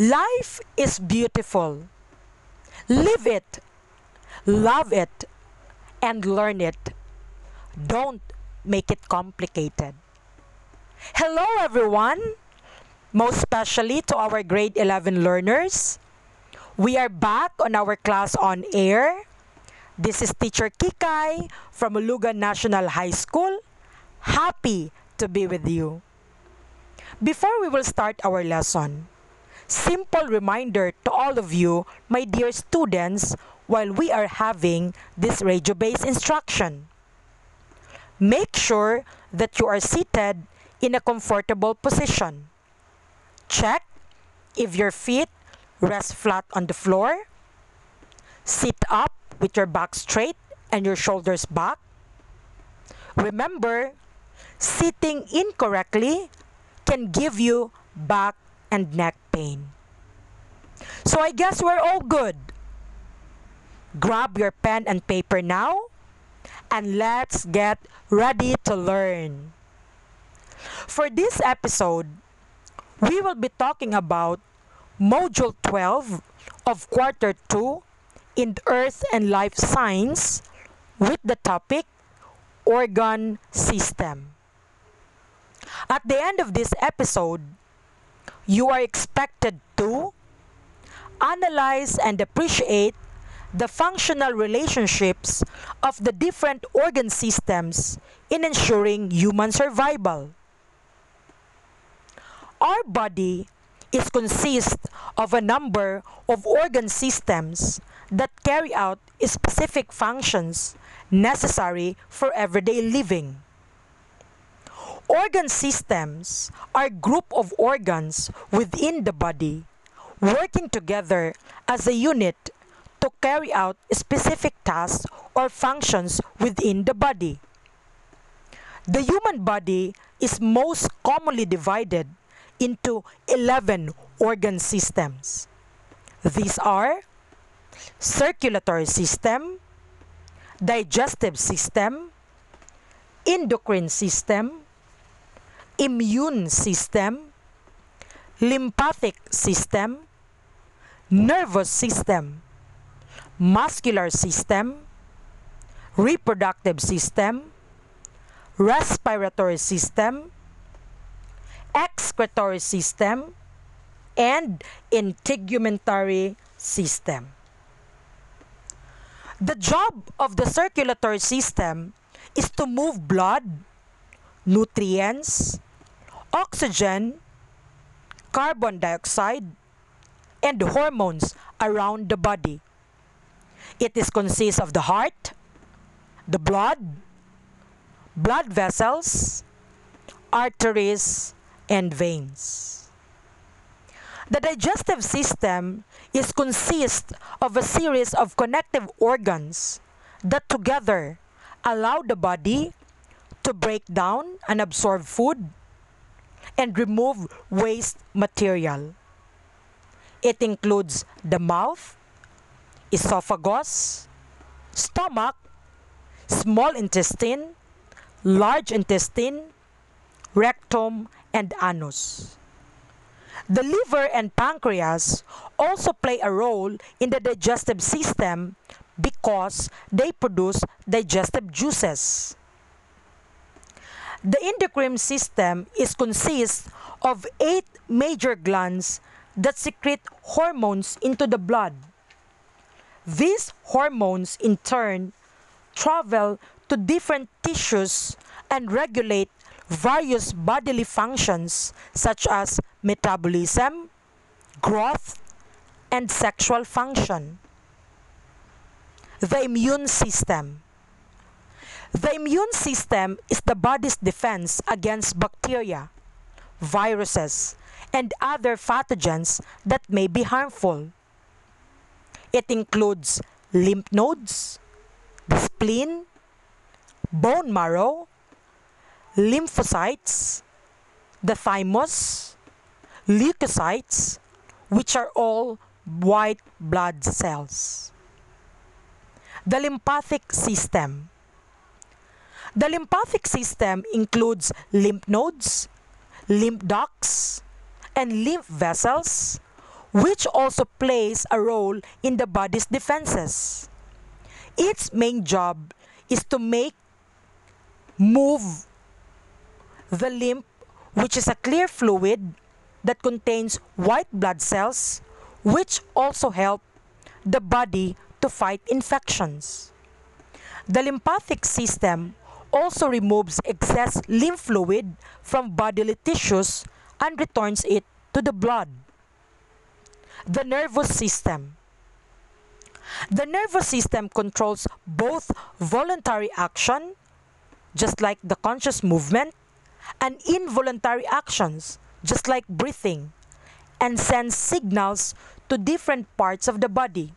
Life is beautiful. Live it, love it, and learn it. Don't make it complicated. Hello, everyone, most especially to our grade 11 learners. We are back on our class on air. This is teacher Kikay from Molugan National High School. Happy to be with you. Before we will start our lesson, simple reminder to all of you, my dear students, while we are having this radio-based instruction. Make sure that you are seated in a comfortable position. Check if your feet rest flat on the floor. Sit up with your back straight and your shoulders back. Remember, sitting incorrectly can give you back and neck pain. So I guess we're all good. Grab your pen and paper now and let's get ready to learn. For this episode, we will be talking about Module 12 of Quarter 2 in Earth and Life Science with the topic Organ System. At the end of this episode, you are expected to analyze and appreciate the functional relationships of the different organ systems in ensuring human survival. Our body is consist of a number of organ systems that carry out specific functions necessary for everyday living. Organ systems are group of organs within the body working together as a unit to carry out specific tasks or functions within the body. The human body is most commonly divided into 11 organ systems. These are circulatory system, digestive system, endocrine system, immune system, lymphatic system, nervous system, muscular system, reproductive system, respiratory system, excretory system, and integumentary system. The job of the circulatory system is to move blood, nutrients, oxygen, carbon dioxide, and hormones around the body. It is consists of the heart, the blood, blood vessels, arteries, and veins. The digestive system is consist of a series of connective organs that together allow the body to break down and absorb food and remove waste material. It includes the mouth, esophagus, stomach, small intestine, large intestine, rectum, and anus. The liver and pancreas also play a role in the digestive system because they produce digestive juices. The endocrine system is consists of eight major glands that secrete hormones into the blood. These hormones in turn travel to different tissues and regulate various bodily functions such as metabolism, growth, and sexual function. The immune system. The immune system is the body's defense against bacteria, viruses, and other pathogens that may be harmful. It includes lymph nodes, the spleen, bone marrow, lymphocytes, the thymus, leukocytes, which are all white blood cells. The lymphatic system. The lymphatic system includes lymph nodes, lymph ducts, and lymph vessels, which also plays a role in the body's defenses. Its main job is to make move the lymph, which is a clear fluid that contains white blood cells, which also help the body to fight infections. The lymphatic system also removes excess lymph fluid from bodily tissues and returns it to the blood. The nervous system. The nervous system controls both voluntary action, just like the conscious movement, and involuntary actions, just like breathing, and sends signals to different parts of the body.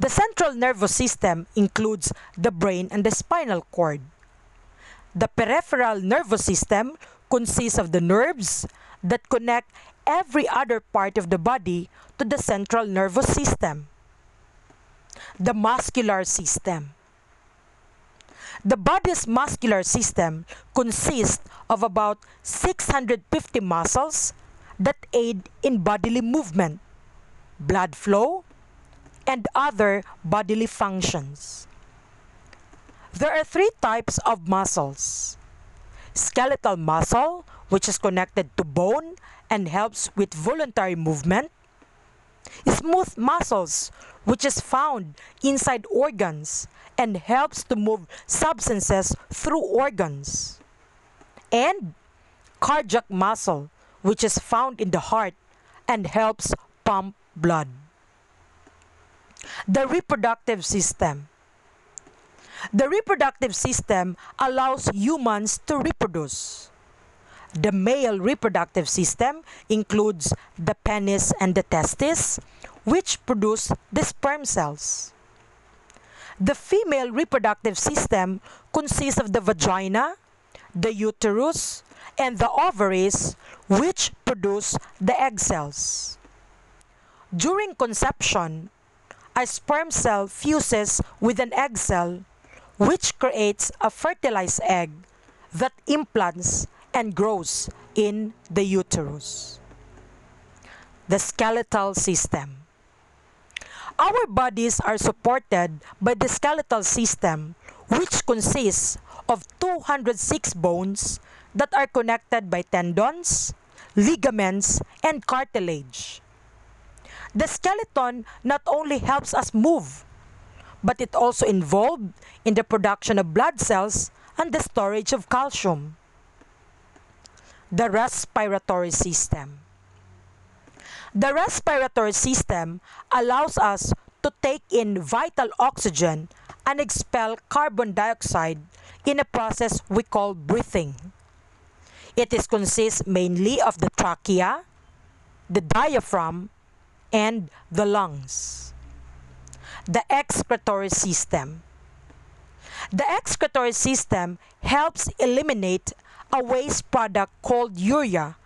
The central nervous system includes the brain and the spinal cord. The peripheral nervous system consists of the nerves that connect every other part of the body to the central nervous system. The muscular system. The body's muscular system consists of about 650 muscles that aid in bodily movement, blood flow, and other bodily functions. There are three types of muscles. Skeletal muscle, which is connected to bone and helps with voluntary movement. Smooth muscles, which is found inside organs and helps to move substances through organs. And cardiac muscle, which is found in the heart and helps pump blood. The reproductive system. The reproductive system allows humans to reproduce. The male reproductive system includes the penis and the testes, which produce the sperm cells. The female reproductive system consists of the vagina, the uterus, and the ovaries, which produce the egg cells. During conception, a sperm cell fuses with an egg cell, which creates a fertilized egg that implants and grows in the uterus. The skeletal system. Our bodies are supported by the skeletal system, which consists of 206 bones that are connected by tendons, ligaments, and cartilage. The skeleton not only helps us move, but it also involved in the production of blood cells and the storage of calcium the respiratory system. The respiratory system allows us to take in vital oxygen and expel carbon dioxide in a process we call breathing. It is consists mainly of the trachea, the diaphragm, and the lungs. The excretory system. The excretory system helps eliminate a waste product called urea,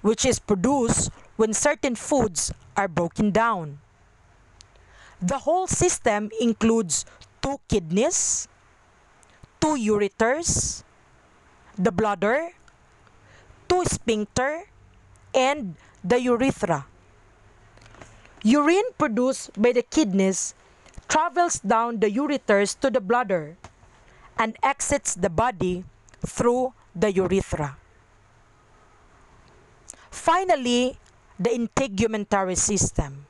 which is produced when certain foods are broken down. The whole system includes two kidneys, two ureters, the bladder, two sphincter, and the urethra. Urine produced by the kidneys travels down the ureters to the bladder and exits the body through the urethra. Finally, the integumentary system.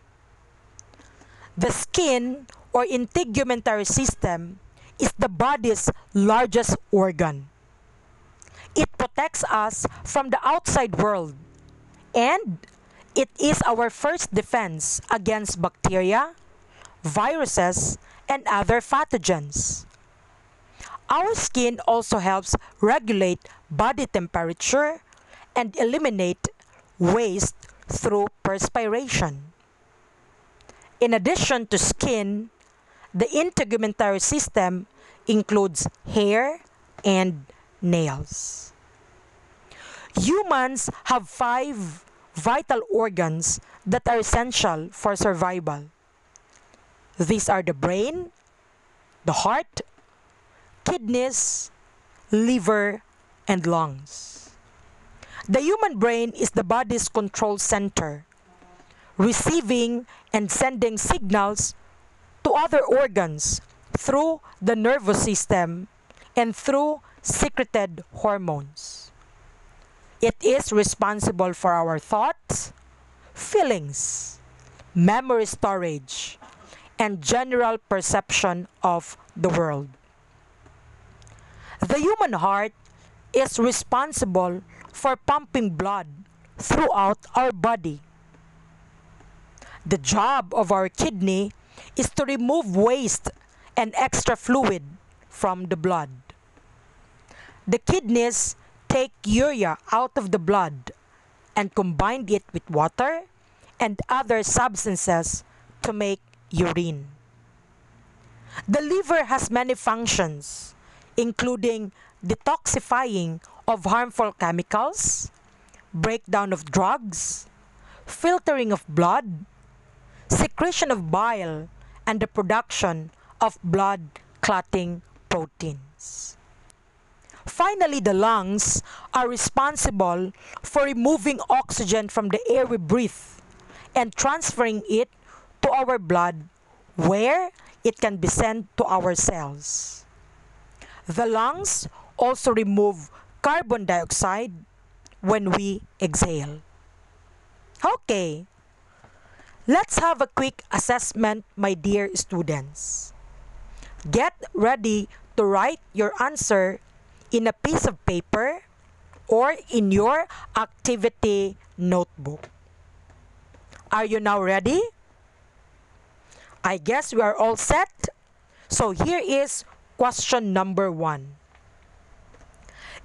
The skin or integumentary system is the body's largest organ. It protects us from the outside world and it is our first defense against bacteria, viruses, and other pathogens. Our skin also helps regulate body temperature and eliminate waste through perspiration. In addition to skin, the integumentary system includes hair and nails. Humans have five vital organs that are essential for survival. These are the brain, the heart, kidneys, liver, and lungs. The human brain is the body's control center. receiving and sending signals to other organs through the nervous system and through secreted hormones. It is responsible for our thoughts, feelings, memory storage, and general perception of the world. The human heart is responsible for pumping blood throughout our body. The job of our kidney is to remove waste and extra fluid from the blood. The kidneys take urea out of the blood and combine it with water and other substances to make urine. The liver has many functions, including detoxifying of harmful chemicals, breakdown of drugs, filtering of blood, secretion of bile, and the production of blood clotting proteins. Finally, the lungs are responsible for removing oxygen from the air we breathe and transferring it to our blood where it can be sent to our cells. The lungs also remove carbon dioxide when we exhale. Okay, let's have a quick assessment, my dear students. Get ready to write your answer in a piece of paper or in your activity notebook. Are you now ready? I guess we are all set. So here is question number one.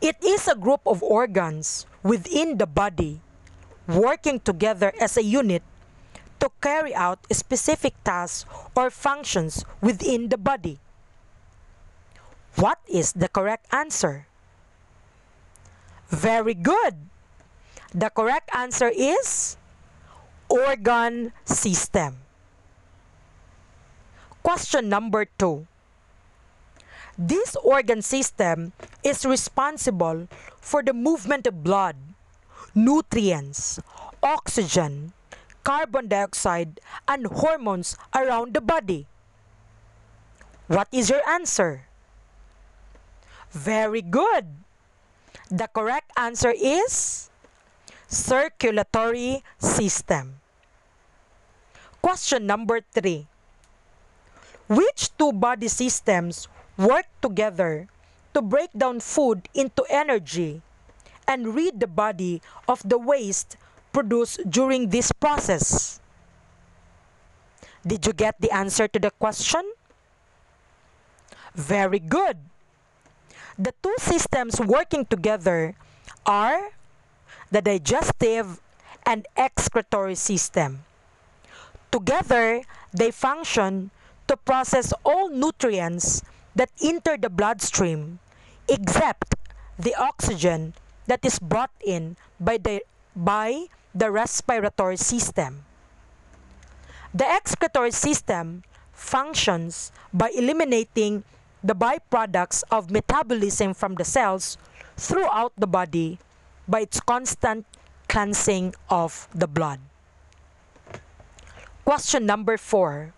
It is a group of organs within the body working together as a unit to carry out specific tasks or functions within the body. What is the correct answer? Very good. The correct answer is organ system. Question number two. This organ system is responsible for the movement of blood, nutrients, oxygen, carbon dioxide, and hormones around the body. What is your answer? Very good. The correct answer is circulatory system. Question number three. Which two body systems work together to break down food into energy and rid the body of the waste produced during this process? Did you get the answer to the question? Very good. The two systems working together are the digestive and excretory system. Together, they function to process all nutrients that enter the bloodstream except the oxygen that is brought in by the, by the respiratory system. The excretory system functions by eliminating the byproducts of metabolism from the cells throughout the body by its constant cleansing of the blood. Question number four.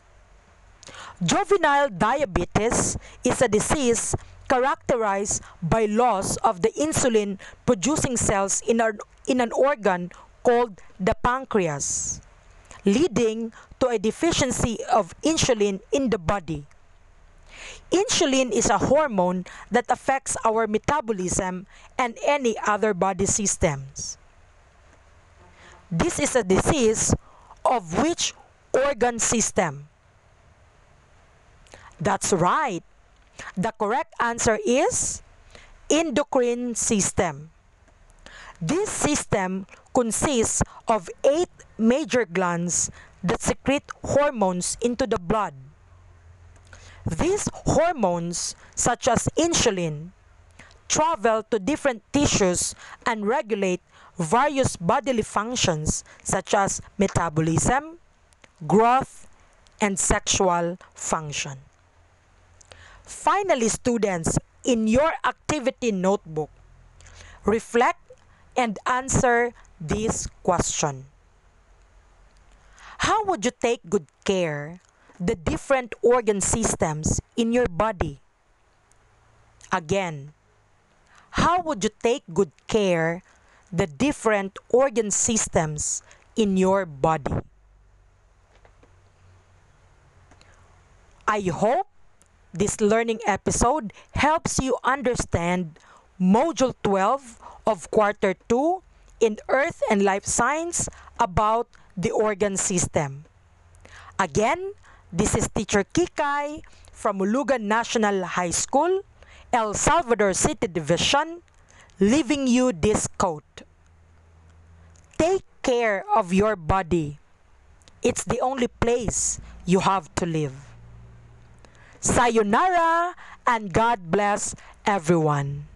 Juvenile diabetes is a disease characterized by loss of the insulin producing cells in, our, in an organ called the pancreas, leading to a deficiency of insulin in the body. Insulin is a hormone that affects our metabolism and any other body systems. This is a disease of which organ system? That's right. The correct answer is endocrine system. This system consists of eight major glands that secrete hormones into the blood. These hormones, such as insulin, travel to different tissues and regulate various bodily functions such as metabolism, growth, and sexual function. Finally, students, in your activity notebook, reflect and answer this question. How would you take good care the different organ systems in your body? Again, how would you take good care the different organ systems in your body? I hope this learning episode helps you understand Module 12 of Quarter 2 in Earth and Life Science about the organ system. Again, this is Teacher Kikay from Molugan National High School, El Salvador City Division, leaving you this quote. Take care of your body. It's the only place you have to live. Sayonara and God bless everyone.